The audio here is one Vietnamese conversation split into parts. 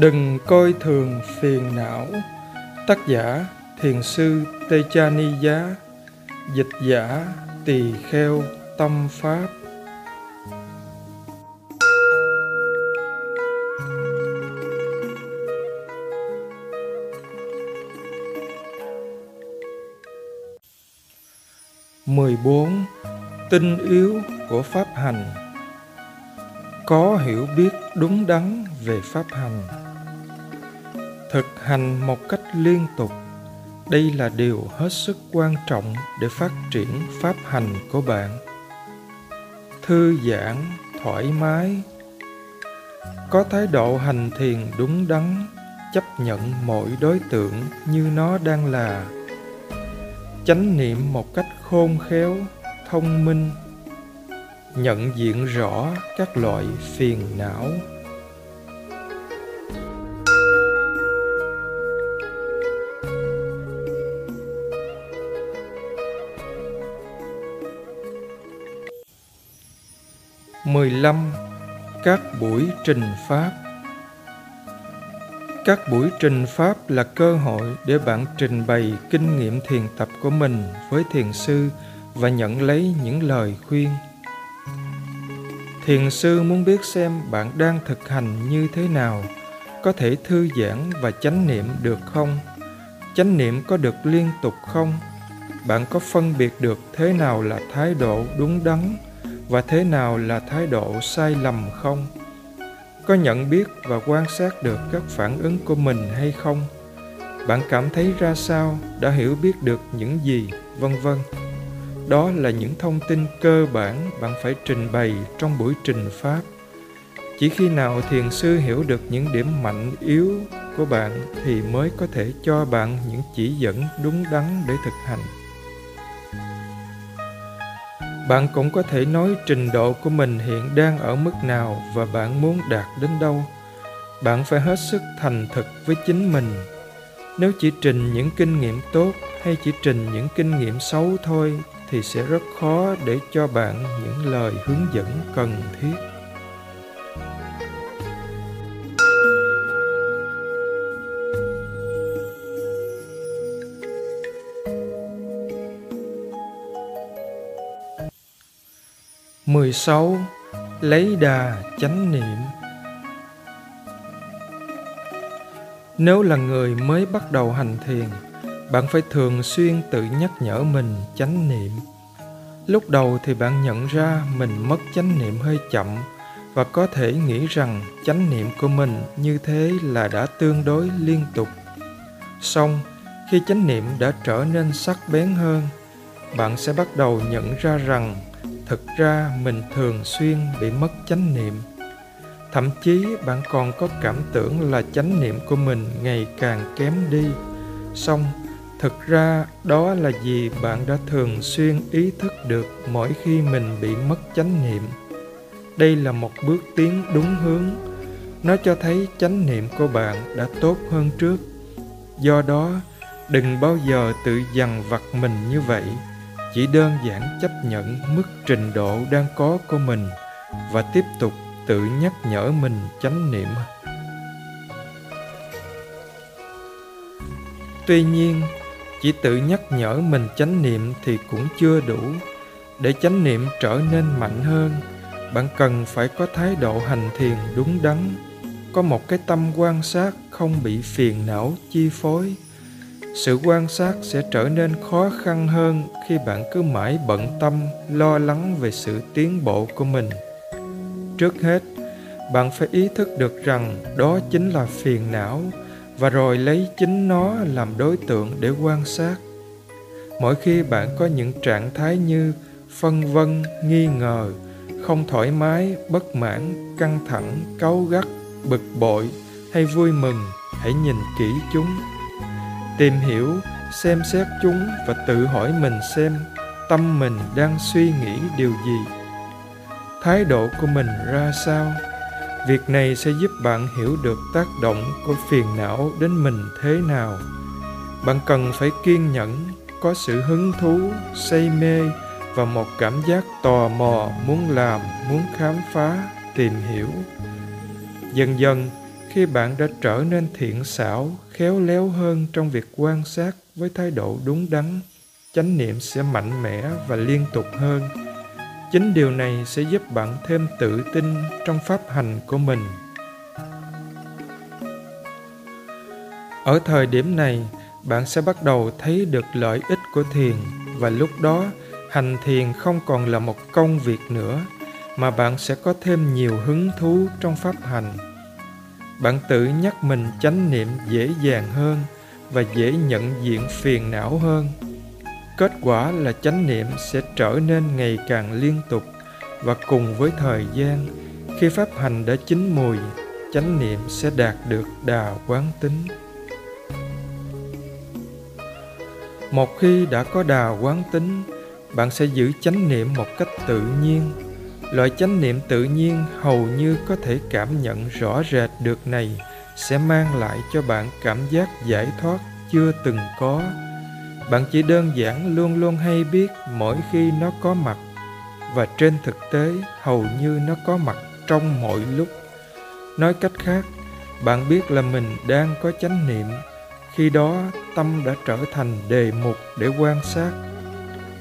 Đừng coi thường phiền não. Tác giả, Thiền sư Tê Cha Ni Giá Dịch giả, Tỳ Kheo Tâm Pháp. Mười bốn. Tinh yếu của Pháp hành. Có hiểu biết đúng đắn về Pháp hành thực hành một cách liên tục. Đây là điều hết sức quan trọng để phát triển pháp hành của bạn. Thư giãn, thoải mái. Có thái độ hành thiền đúng đắn, chấp nhận mọi đối tượng như nó đang là. Chánh niệm một cách khôn khéo, thông minh. Nhận diện rõ các loại phiền não. Mười lăm Các buổi trình Pháp Các buổi trình Pháp là cơ hội để bạn trình bày kinh nghiệm thiền tập của mình với thiền sư và nhận lấy những lời khuyên. Thiền sư muốn biết xem bạn đang thực hành như thế nào, có thể thư giãn và chánh niệm được không? Chánh niệm có được liên tục không? Bạn có phân biệt được thế nào là thái độ đúng đắn và thế nào là thái độ sai lầm không? Có nhận biết và quan sát được các phản ứng của mình hay không? Bạn cảm thấy ra sao? Đã hiểu biết được những gì? Vân vân. Đó là những thông tin cơ bản bạn phải trình bày trong buổi trình pháp. Chỉ khi nào thiền sư hiểu được những điểm mạnh yếu của bạn thì mới có thể cho bạn những chỉ dẫn đúng đắn để thực hành bạn cũng có thể nói trình độ của mình hiện đang ở mức nào và bạn muốn đạt đến đâu. Bạn phải hết sức thành thực với chính mình. Nếu chỉ trình những kinh nghiệm tốt hay chỉ trình những kinh nghiệm xấu thôi thì sẽ rất khó để cho bạn những lời hướng dẫn cần thiết. 16. Lấy đà chánh niệm Nếu là người mới bắt đầu hành thiền, bạn phải thường xuyên tự nhắc nhở mình chánh niệm. Lúc đầu thì bạn nhận ra mình mất chánh niệm hơi chậm và có thể nghĩ rằng chánh niệm của mình như thế là đã tương đối liên tục. Song, khi chánh niệm đã trở nên sắc bén hơn, bạn sẽ bắt đầu nhận ra rằng thực ra mình thường xuyên bị mất chánh niệm. Thậm chí bạn còn có cảm tưởng là chánh niệm của mình ngày càng kém đi. Song thực ra đó là vì bạn đã thường xuyên ý thức được mỗi khi mình bị mất chánh niệm. Đây là một bước tiến đúng hướng. Nó cho thấy chánh niệm của bạn đã tốt hơn trước. Do đó, đừng bao giờ tự dằn vặt mình như vậy chỉ đơn giản chấp nhận mức trình độ đang có của mình và tiếp tục tự nhắc nhở mình chánh niệm. Tuy nhiên, chỉ tự nhắc nhở mình chánh niệm thì cũng chưa đủ. Để chánh niệm trở nên mạnh hơn, bạn cần phải có thái độ hành thiền đúng đắn, có một cái tâm quan sát không bị phiền não chi phối sự quan sát sẽ trở nên khó khăn hơn khi bạn cứ mãi bận tâm, lo lắng về sự tiến bộ của mình. Trước hết, bạn phải ý thức được rằng đó chính là phiền não và rồi lấy chính nó làm đối tượng để quan sát. Mỗi khi bạn có những trạng thái như phân vân, nghi ngờ, không thoải mái, bất mãn, căng thẳng, cáu gắt, bực bội hay vui mừng, hãy nhìn kỹ chúng tìm hiểu, xem xét chúng và tự hỏi mình xem tâm mình đang suy nghĩ điều gì. Thái độ của mình ra sao? Việc này sẽ giúp bạn hiểu được tác động của phiền não đến mình thế nào. Bạn cần phải kiên nhẫn, có sự hứng thú, say mê và một cảm giác tò mò muốn làm, muốn khám phá, tìm hiểu. Dần dần khi bạn đã trở nên thiện xảo, khéo léo hơn trong việc quan sát với thái độ đúng đắn, chánh niệm sẽ mạnh mẽ và liên tục hơn. Chính điều này sẽ giúp bạn thêm tự tin trong pháp hành của mình. Ở thời điểm này, bạn sẽ bắt đầu thấy được lợi ích của thiền và lúc đó, hành thiền không còn là một công việc nữa, mà bạn sẽ có thêm nhiều hứng thú trong pháp hành bạn tự nhắc mình chánh niệm dễ dàng hơn và dễ nhận diện phiền não hơn. Kết quả là chánh niệm sẽ trở nên ngày càng liên tục và cùng với thời gian, khi pháp hành đã chín mùi, chánh niệm sẽ đạt được đà quán tính. Một khi đã có đà quán tính, bạn sẽ giữ chánh niệm một cách tự nhiên loại chánh niệm tự nhiên hầu như có thể cảm nhận rõ rệt được này, sẽ mang lại cho bạn cảm giác giải thoát chưa từng có. Bạn chỉ đơn giản luôn luôn hay biết mỗi khi nó có mặt, và trên thực tế hầu như nó có mặt trong mọi lúc. Nói cách khác, bạn biết là mình đang có chánh niệm, khi đó tâm đã trở thành đề mục để quan sát.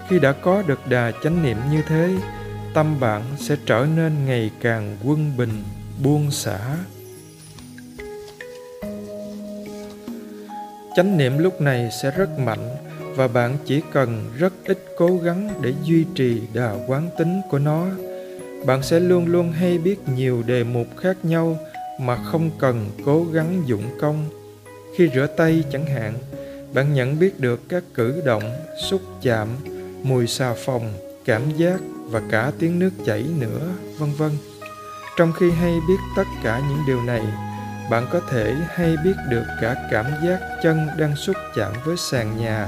Khi đã có được đà chánh niệm như thế tâm bạn sẽ trở nên ngày càng quân bình, buông xả. Chánh niệm lúc này sẽ rất mạnh và bạn chỉ cần rất ít cố gắng để duy trì đà quán tính của nó. Bạn sẽ luôn luôn hay biết nhiều đề mục khác nhau mà không cần cố gắng dụng công. Khi rửa tay chẳng hạn, bạn nhận biết được các cử động, xúc chạm, mùi xà phòng cảm giác và cả tiếng nước chảy nữa, vân vân. Trong khi hay biết tất cả những điều này, bạn có thể hay biết được cả cảm giác chân đang xúc chạm với sàn nhà.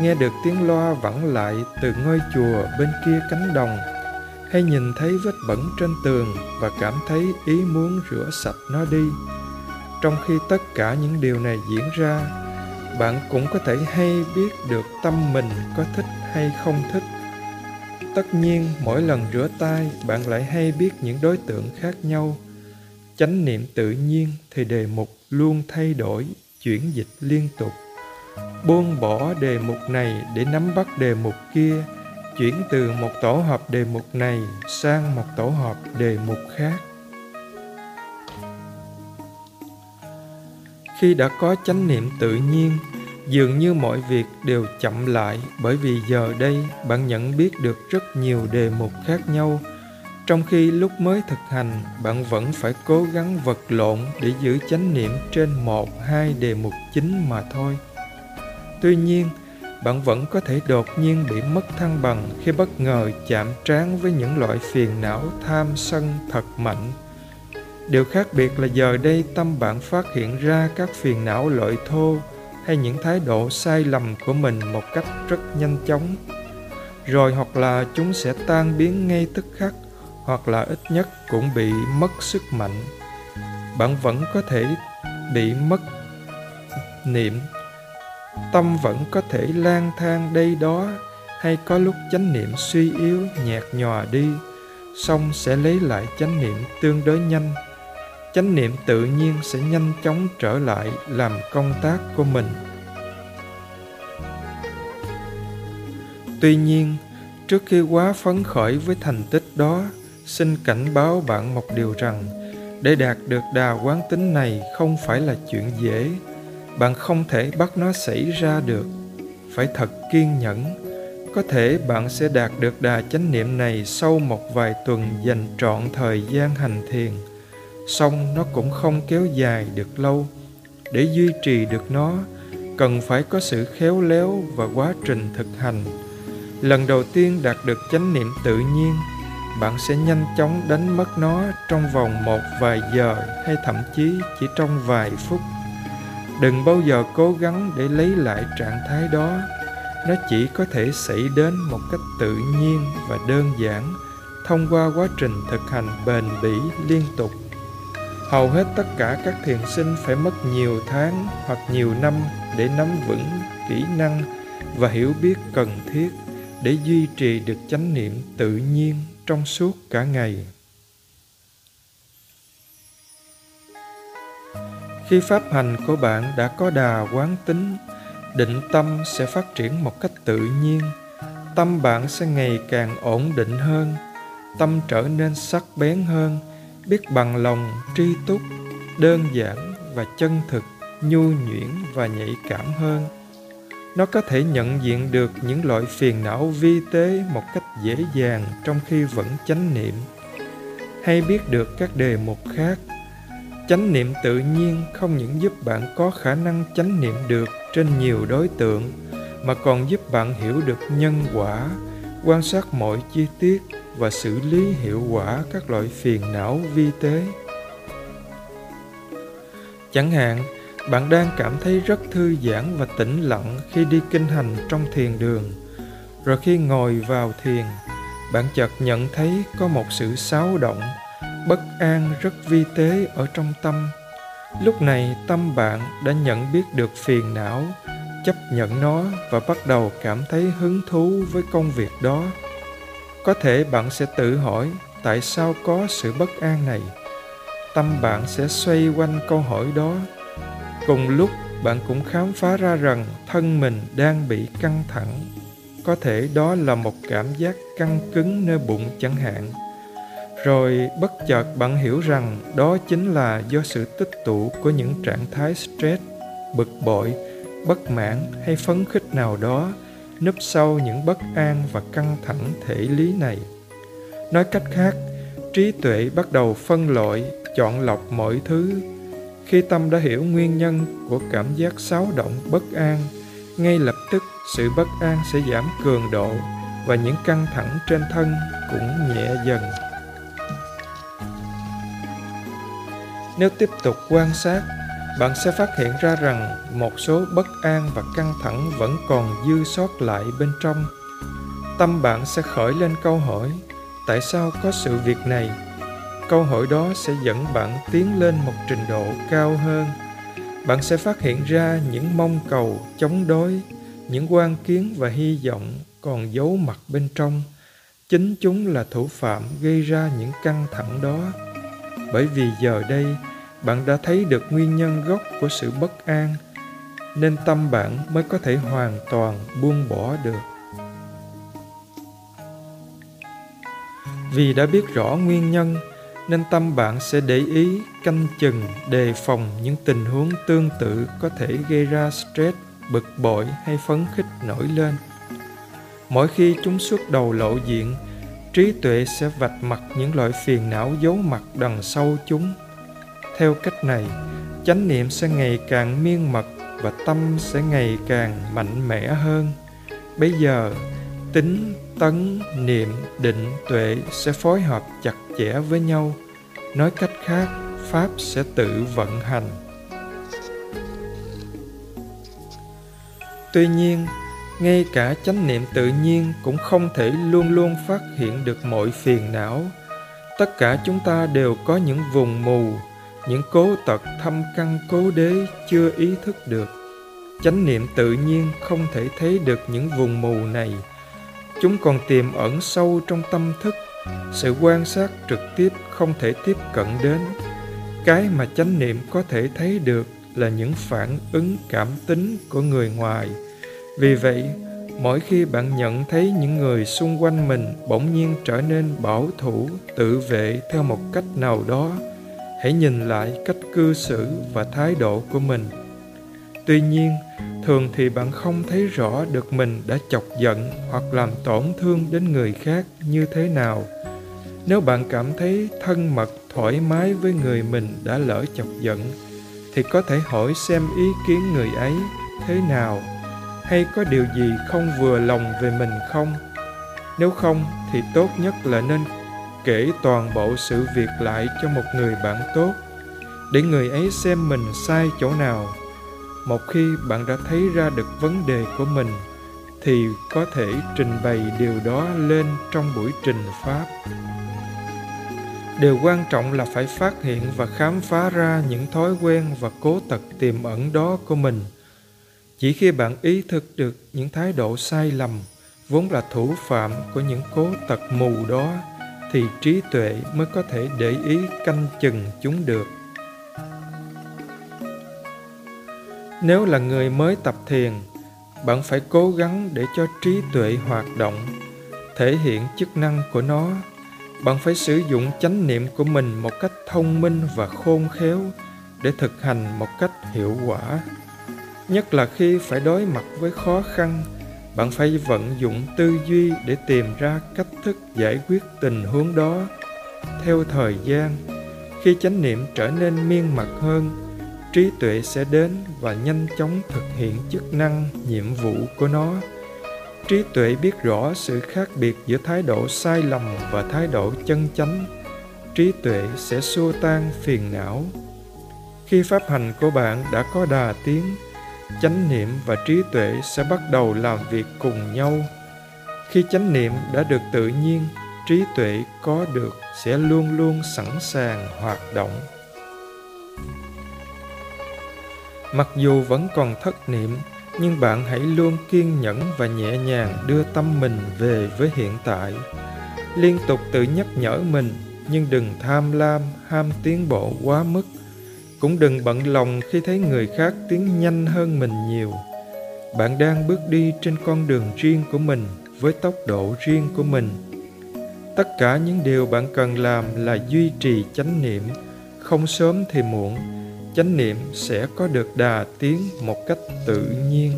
Nghe được tiếng loa vẳng lại từ ngôi chùa bên kia cánh đồng, hay nhìn thấy vết bẩn trên tường và cảm thấy ý muốn rửa sạch nó đi. Trong khi tất cả những điều này diễn ra, bạn cũng có thể hay biết được tâm mình có thích hay không thích tất nhiên, mỗi lần rửa tay, bạn lại hay biết những đối tượng khác nhau. Chánh niệm tự nhiên thì đề mục luôn thay đổi, chuyển dịch liên tục. Buông bỏ đề mục này để nắm bắt đề mục kia, chuyển từ một tổ hợp đề mục này sang một tổ hợp đề mục khác. Khi đã có chánh niệm tự nhiên dường như mọi việc đều chậm lại, bởi vì giờ đây bạn nhận biết được rất nhiều đề mục khác nhau. Trong khi lúc mới thực hành, bạn vẫn phải cố gắng vật lộn để giữ chánh niệm trên một, hai đề mục chính mà thôi. Tuy nhiên, bạn vẫn có thể đột nhiên bị mất thăng bằng khi bất ngờ chạm trán với những loại phiền não tham sân thật mạnh. Điều khác biệt là giờ đây tâm bạn phát hiện ra các phiền não loại thô hay những thái độ sai lầm của mình một cách rất nhanh chóng. Rồi hoặc là chúng sẽ tan biến ngay tức khắc, hoặc là ít nhất cũng bị mất sức mạnh. Bạn vẫn có thể bị mất niệm. Tâm vẫn có thể lang thang đây đó, hay có lúc chánh niệm suy yếu, nhạt nhòa đi, xong sẽ lấy lại chánh niệm tương đối nhanh chánh niệm tự nhiên sẽ nhanh chóng trở lại làm công tác của mình. Tuy nhiên, trước khi quá phấn khởi với thành tích đó, xin cảnh báo bạn một điều rằng, để đạt được đà quán tính này không phải là chuyện dễ. Bạn không thể bắt nó xảy ra được. Phải thật kiên nhẫn. Có thể bạn sẽ đạt được đà chánh niệm này sau một vài tuần dành trọn thời gian hành thiền song nó cũng không kéo dài được lâu. Để duy trì được nó, cần phải có sự khéo léo và quá trình thực hành. Lần đầu tiên đạt được chánh niệm tự nhiên, bạn sẽ nhanh chóng đánh mất nó trong vòng một vài giờ hay thậm chí chỉ trong vài phút. Đừng bao giờ cố gắng để lấy lại trạng thái đó. Nó chỉ có thể xảy đến một cách tự nhiên và đơn giản thông qua quá trình thực hành bền bỉ liên tục hầu hết tất cả các thiền sinh phải mất nhiều tháng hoặc nhiều năm để nắm vững kỹ năng và hiểu biết cần thiết để duy trì được chánh niệm tự nhiên trong suốt cả ngày. Khi pháp hành của bạn đã có đà quán tính, định tâm sẽ phát triển một cách tự nhiên, tâm bạn sẽ ngày càng ổn định hơn, tâm trở nên sắc bén hơn biết bằng lòng tri túc, đơn giản và chân thực, nhu nhuyễn và nhạy cảm hơn. Nó có thể nhận diện được những loại phiền não vi tế một cách dễ dàng trong khi vẫn chánh niệm. Hay biết được các đề mục khác, chánh niệm tự nhiên không những giúp bạn có khả năng chánh niệm được trên nhiều đối tượng, mà còn giúp bạn hiểu được nhân quả, quan sát mọi chi tiết và xử lý hiệu quả các loại phiền não vi tế. Chẳng hạn, bạn đang cảm thấy rất thư giãn và tĩnh lặng khi đi kinh hành trong thiền đường. Rồi khi ngồi vào thiền, bạn chợt nhận thấy có một sự xáo động, bất an rất vi tế ở trong tâm. Lúc này, tâm bạn đã nhận biết được phiền não, chấp nhận nó và bắt đầu cảm thấy hứng thú với công việc đó có thể bạn sẽ tự hỏi, tại sao có sự bất an này? Tâm bạn sẽ xoay quanh câu hỏi đó. Cùng lúc, bạn cũng khám phá ra rằng thân mình đang bị căng thẳng. Có thể đó là một cảm giác căng cứng nơi bụng chẳng hạn. Rồi, bất chợt bạn hiểu rằng đó chính là do sự tích tụ của những trạng thái stress, bực bội, bất mãn hay phấn khích nào đó núp sau những bất an và căng thẳng thể lý này. Nói cách khác, trí tuệ bắt đầu phân loại, chọn lọc mọi thứ. Khi tâm đã hiểu nguyên nhân của cảm giác xáo động, bất an, ngay lập tức sự bất an sẽ giảm cường độ và những căng thẳng trên thân cũng nhẹ dần. Nếu tiếp tục quan sát bạn sẽ phát hiện ra rằng một số bất an và căng thẳng vẫn còn dư sót lại bên trong. Tâm bạn sẽ khởi lên câu hỏi, tại sao có sự việc này? Câu hỏi đó sẽ dẫn bạn tiến lên một trình độ cao hơn. Bạn sẽ phát hiện ra những mong cầu chống đối, những quan kiến và hy vọng còn giấu mặt bên trong. Chính chúng là thủ phạm gây ra những căng thẳng đó. Bởi vì giờ đây bạn đã thấy được nguyên nhân gốc của sự bất an, nên tâm bạn mới có thể hoàn toàn buông bỏ được. Vì đã biết rõ nguyên nhân, nên tâm bạn sẽ để ý, canh chừng, đề phòng những tình huống tương tự có thể gây ra stress, bực bội hay phấn khích nổi lên. Mỗi khi chúng xuất đầu lộ diện, trí tuệ sẽ vạch mặt những loại phiền não giấu mặt đằng sau chúng theo cách này, chánh niệm sẽ ngày càng miên mật và tâm sẽ ngày càng mạnh mẽ hơn. Bây giờ, tính tấn niệm định tuệ sẽ phối hợp chặt chẽ với nhau. Nói cách khác, pháp sẽ tự vận hành. Tuy nhiên, ngay cả chánh niệm tự nhiên cũng không thể luôn luôn phát hiện được mọi phiền não. Tất cả chúng ta đều có những vùng mù những cố tật thâm căn cố đế chưa ý thức được. Chánh niệm tự nhiên không thể thấy được những vùng mù này. Chúng còn tiềm ẩn sâu trong tâm thức. Sự quan sát trực tiếp không thể tiếp cận đến. Cái mà chánh niệm có thể thấy được là những phản ứng cảm tính của người ngoài. Vì vậy, mỗi khi bạn nhận thấy những người xung quanh mình bỗng nhiên trở nên bảo thủ, tự vệ theo một cách nào đó hãy nhìn lại cách cư xử và thái độ của mình. Tuy nhiên, thường thì bạn không thấy rõ được mình đã chọc giận hoặc làm tổn thương đến người khác như thế nào. Nếu bạn cảm thấy thân mật, thoải mái với người mình đã lỡ chọc giận, thì có thể hỏi xem ý kiến người ấy thế nào, hay có điều gì không vừa lòng về mình không? Nếu không, thì tốt nhất là nên kể toàn bộ sự việc lại cho một người bạn tốt, để người ấy xem mình sai chỗ nào. Một khi bạn đã thấy ra được vấn đề của mình, thì có thể trình bày điều đó lên trong buổi trình pháp. Điều quan trọng là phải phát hiện và khám phá ra những thói quen và cố tật tiềm ẩn đó của mình. Chỉ khi bạn ý thức được những thái độ sai lầm, vốn là thủ phạm của những cố tật mù đó thì trí tuệ mới có thể để ý canh chừng chúng được. Nếu là người mới tập thiền, bạn phải cố gắng để cho trí tuệ hoạt động, thể hiện chức năng của nó. Bạn phải sử dụng chánh niệm của mình một cách thông minh và khôn khéo để thực hành một cách hiệu quả, nhất là khi phải đối mặt với khó khăn bạn phải vận dụng tư duy để tìm ra cách thức giải quyết tình huống đó. Theo thời gian, khi chánh niệm trở nên miên mật hơn, trí tuệ sẽ đến và nhanh chóng thực hiện chức năng, nhiệm vụ của nó. Trí tuệ biết rõ sự khác biệt giữa thái độ sai lầm và thái độ chân chánh. Trí tuệ sẽ xua tan phiền não. Khi pháp hành của bạn đã có đà tiến chánh niệm và trí tuệ sẽ bắt đầu làm việc cùng nhau. Khi chánh niệm đã được tự nhiên, trí tuệ có được sẽ luôn luôn sẵn sàng hoạt động. Mặc dù vẫn còn thất niệm, nhưng bạn hãy luôn kiên nhẫn và nhẹ nhàng đưa tâm mình về với hiện tại. Liên tục tự nhắc nhở mình, nhưng đừng tham lam, ham tiến bộ quá mức cũng đừng bận lòng khi thấy người khác tiến nhanh hơn mình nhiều. Bạn đang bước đi trên con đường riêng của mình, với tốc độ riêng của mình. Tất cả những điều bạn cần làm là duy trì chánh niệm. Không sớm thì muộn, chánh niệm sẽ có được đà tiến một cách tự nhiên.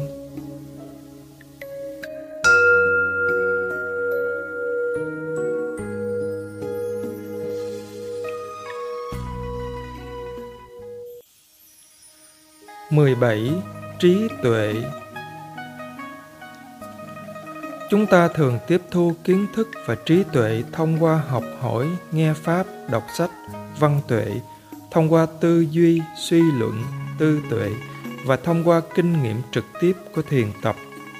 Mười bảy trí tuệ. Chúng ta thường tiếp thu kiến thức và trí tuệ thông qua học hỏi, nghe pháp, đọc sách, văn tuệ, thông qua tư duy, suy luận, tư tuệ và thông qua kinh nghiệm trực tiếp của thiền tập,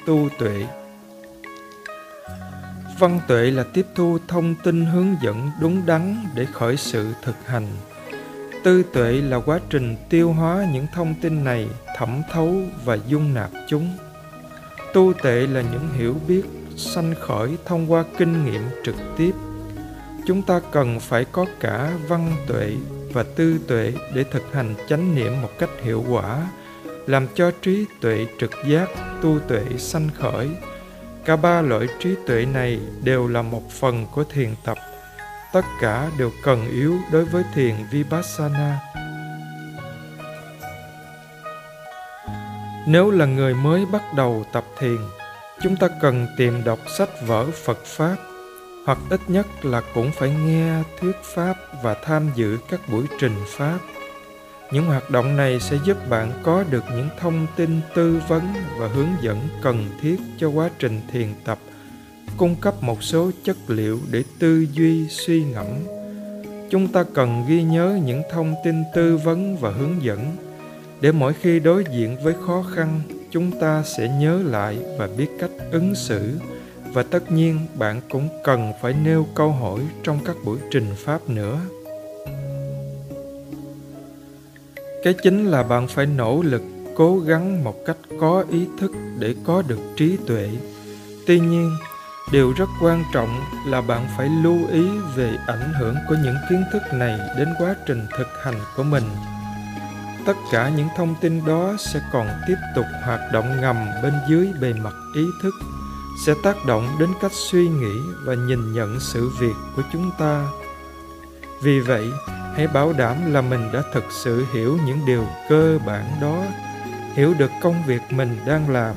tu tuệ. Văn tuệ là tiếp thu thông tin hướng dẫn đúng đắn để khởi sự thực hành tư tuệ là quá trình tiêu hóa những thông tin này, thẩm thấu và dung nạp chúng. Tu tệ là những hiểu biết sanh khởi thông qua kinh nghiệm trực tiếp. Chúng ta cần phải có cả văn tuệ và tư tuệ để thực hành chánh niệm một cách hiệu quả, làm cho trí tuệ trực giác, tu tuệ sanh khởi. Cả ba loại trí tuệ này đều là một phần của thiền tập tất cả đều cần yếu đối với thiền vipassana. Nếu là người mới bắt đầu tập thiền, chúng ta cần tìm đọc sách vở phật pháp, hoặc ít nhất là cũng phải nghe thuyết pháp và tham dự các buổi trình pháp. Những hoạt động này sẽ giúp bạn có được những thông tin tư vấn và hướng dẫn cần thiết cho quá trình thiền tập cung cấp một số chất liệu để tư duy suy ngẫm. Chúng ta cần ghi nhớ những thông tin tư vấn và hướng dẫn. Để mỗi khi đối diện với khó khăn, chúng ta sẽ nhớ lại và biết cách ứng xử. Và tất nhiên, bạn cũng cần phải nêu câu hỏi trong các buổi trình pháp nữa. Cái chính là bạn phải nỗ lực cố gắng một cách có ý thức để có được trí tuệ. Tuy nhiên điều rất quan trọng là bạn phải lưu ý về ảnh hưởng của những kiến thức này đến quá trình thực hành của mình. Tất cả những thông tin đó sẽ còn tiếp tục hoạt động ngầm bên dưới bề mặt ý thức, sẽ tác động đến cách suy nghĩ và nhìn nhận sự việc của chúng ta. Vì vậy, hãy bảo đảm là mình đã thực sự hiểu những điều cơ bản đó, hiểu được công việc mình đang làm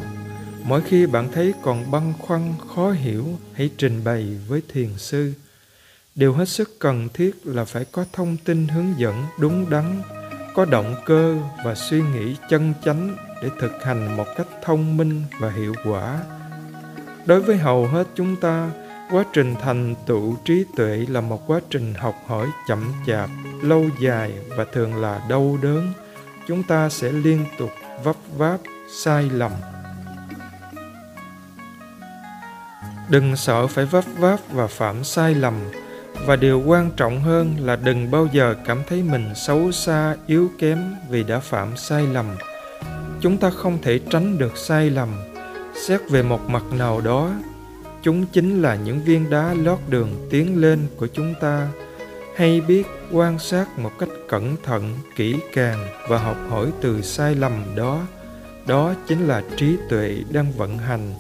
mỗi khi bạn thấy còn băn khoăn, khó hiểu, hãy trình bày với thiền sư. Điều hết sức cần thiết là phải có thông tin hướng dẫn đúng đắn, có động cơ và suy nghĩ chân chánh để thực hành một cách thông minh và hiệu quả. Đối với hầu hết chúng ta, quá trình thành tựu trí tuệ là một quá trình học hỏi chậm chạp, lâu dài và thường là đau đớn. Chúng ta sẽ liên tục vấp váp, sai lầm. Đừng sợ phải vấp váp và phạm sai lầm. Và điều quan trọng hơn là đừng bao giờ cảm thấy mình xấu xa, yếu kém vì đã phạm sai lầm. Chúng ta không thể tránh được sai lầm. Xét về một mặt nào đó, chúng chính là những viên đá lót đường tiến lên của chúng ta. Hay biết quan sát một cách cẩn thận, kỹ càng và học hỏi từ sai lầm đó. Đó chính là trí tuệ đang vận hành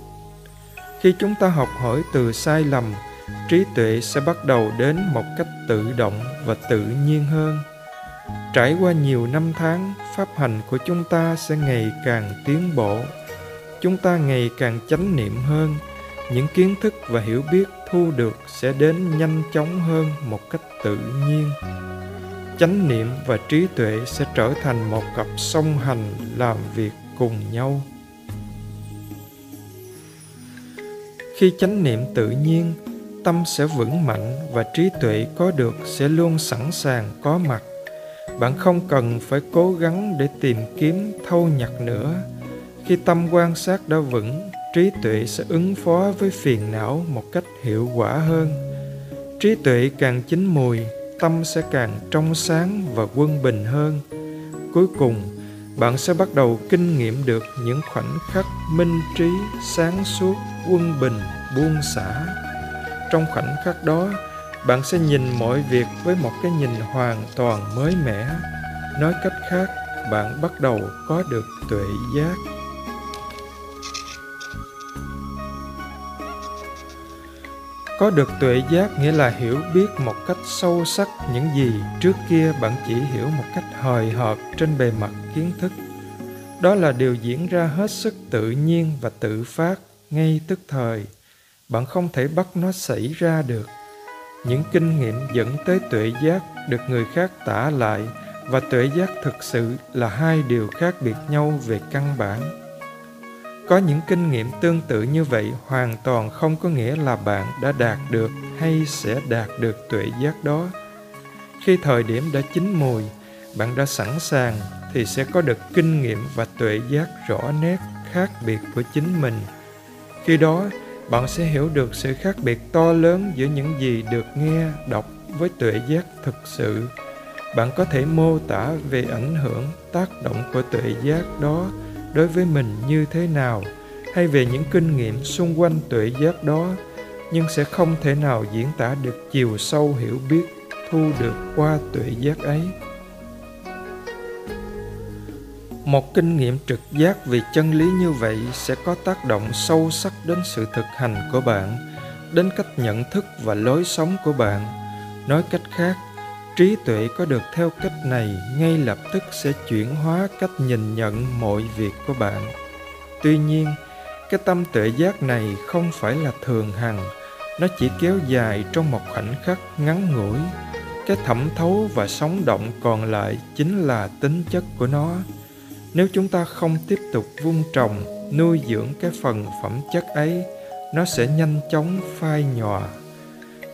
khi chúng ta học hỏi từ sai lầm, trí tuệ sẽ bắt đầu đến một cách tự động và tự nhiên hơn. Trải qua nhiều năm tháng, pháp hành của chúng ta sẽ ngày càng tiến bộ. Chúng ta ngày càng chánh niệm hơn. Những kiến thức và hiểu biết thu được sẽ đến nhanh chóng hơn một cách tự nhiên. Chánh niệm và trí tuệ sẽ trở thành một cặp song hành làm việc cùng nhau. Khi chánh niệm tự nhiên, tâm sẽ vững mạnh và trí tuệ có được sẽ luôn sẵn sàng, có mặt. Bạn không cần phải cố gắng để tìm kiếm, thâu nhặt nữa. Khi tâm quan sát đã vững, trí tuệ sẽ ứng phó với phiền não một cách hiệu quả hơn. Trí tuệ càng chín mùi, tâm sẽ càng trong sáng và quân bình hơn. Cuối cùng, bạn sẽ bắt đầu kinh nghiệm được những khoảnh khắc minh trí sáng suốt quân bình buông xả. Trong khoảnh khắc đó, bạn sẽ nhìn mọi việc với một cái nhìn hoàn toàn mới mẻ. Nói cách khác, bạn bắt đầu có được tuệ giác. Có được tuệ giác nghĩa là hiểu biết một cách sâu sắc những gì trước kia bạn chỉ hiểu một cách hời hợt trên bề mặt kiến thức. Đó là điều diễn ra hết sức tự nhiên và tự phát ngay tức thời, bạn không thể bắt nó xảy ra được. Những kinh nghiệm dẫn tới tuệ giác được người khác tả lại và tuệ giác thực sự là hai điều khác biệt nhau về căn bản. Có những kinh nghiệm tương tự như vậy hoàn toàn không có nghĩa là bạn đã đạt được hay sẽ đạt được tuệ giác đó. Khi thời điểm đã chín mùi, bạn đã sẵn sàng thì sẽ có được kinh nghiệm và tuệ giác rõ nét khác biệt của chính mình khi đó, bạn sẽ hiểu được sự khác biệt to lớn giữa những gì được nghe, đọc với tuệ giác thực sự. Bạn có thể mô tả về ảnh hưởng, tác động của tuệ giác đó đối với mình như thế nào, hay về những kinh nghiệm xung quanh tuệ giác đó, nhưng sẽ không thể nào diễn tả được chiều sâu hiểu biết thu được qua tuệ giác ấy một kinh nghiệm trực giác về chân lý như vậy sẽ có tác động sâu sắc đến sự thực hành của bạn, đến cách nhận thức và lối sống của bạn. Nói cách khác, trí tuệ có được theo cách này, ngay lập tức sẽ chuyển hóa cách nhìn nhận mọi việc của bạn. Tuy nhiên, cái tâm tuệ giác này không phải là thường hằng, nó chỉ kéo dài trong một khoảnh khắc ngắn ngủi. Cái thẩm thấu và sống động còn lại chính là tính chất của nó nếu chúng ta không tiếp tục vun trồng, nuôi dưỡng cái phần phẩm chất ấy, nó sẽ nhanh chóng phai nhòa.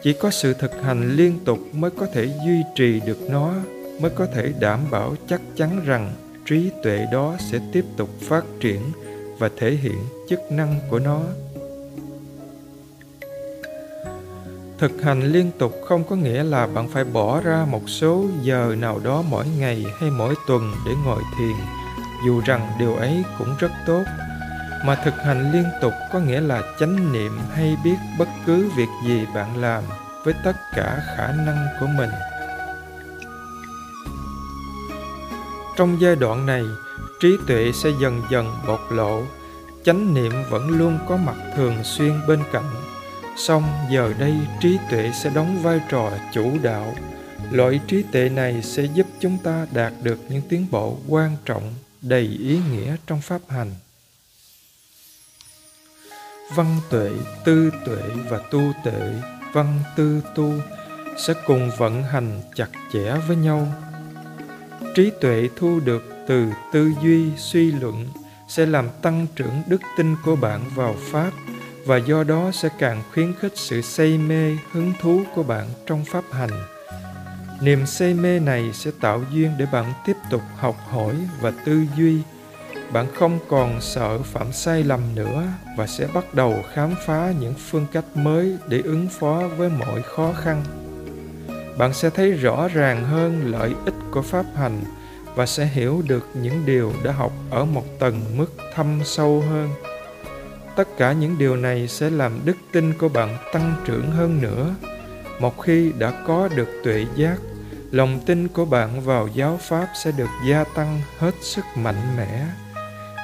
Chỉ có sự thực hành liên tục mới có thể duy trì được nó, mới có thể đảm bảo chắc chắn rằng trí tuệ đó sẽ tiếp tục phát triển và thể hiện chức năng của nó. Thực hành liên tục không có nghĩa là bạn phải bỏ ra một số giờ nào đó mỗi ngày hay mỗi tuần để ngồi thiền dù rằng điều ấy cũng rất tốt, mà thực hành liên tục có nghĩa là chánh niệm hay biết bất cứ việc gì bạn làm với tất cả khả năng của mình. Trong giai đoạn này, trí tuệ sẽ dần dần bộc lộ. Chánh niệm vẫn luôn có mặt thường xuyên bên cạnh. Song giờ đây, trí tuệ sẽ đóng vai trò chủ đạo. Loại trí tuệ này sẽ giúp chúng ta đạt được những tiến bộ quan trọng đầy ý nghĩa trong pháp hành. Văn tuệ, tư tuệ và tu tuệ, văn tư tu sẽ cùng vận hành chặt chẽ với nhau. Trí tuệ thu được từ tư duy, suy luận sẽ làm tăng trưởng đức tin của bạn vào pháp và do đó sẽ càng khuyến khích sự say mê, hứng thú của bạn trong pháp hành niềm say mê này sẽ tạo duyên để bạn tiếp tục học hỏi và tư duy. Bạn không còn sợ phạm sai lầm nữa và sẽ bắt đầu khám phá những phương cách mới để ứng phó với mọi khó khăn. Bạn sẽ thấy rõ ràng hơn lợi ích của pháp hành và sẽ hiểu được những điều đã học ở một tầng mức thâm sâu hơn. Tất cả những điều này sẽ làm đức tin của bạn tăng trưởng hơn nữa một khi đã có được tuệ giác, lòng tin của bạn vào giáo pháp sẽ được gia tăng hết sức mạnh mẽ.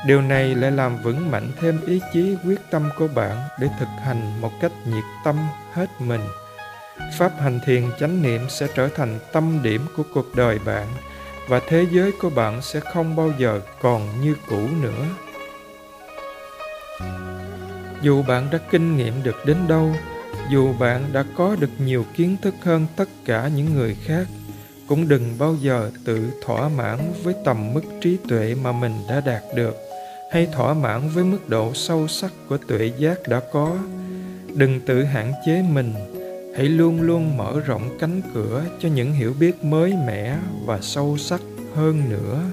Điều này lại làm vững mạnh thêm ý chí, quyết tâm của bạn để thực hành một cách nhiệt tâm hết mình. Pháp hành thiền chánh niệm sẽ trở thành tâm điểm của cuộc đời bạn và thế giới của bạn sẽ không bao giờ còn như cũ nữa. Dù bạn đã kinh nghiệm được đến đâu dù bạn đã có được nhiều kiến thức hơn tất cả những người khác, cũng đừng bao giờ tự thỏa mãn với tầm mức trí tuệ mà mình đã đạt được, hay thỏa mãn với mức độ sâu sắc của tuệ giác đã có. Đừng tự hạn chế mình, hãy luôn luôn mở rộng cánh cửa cho những hiểu biết mới mẻ và sâu sắc hơn nữa.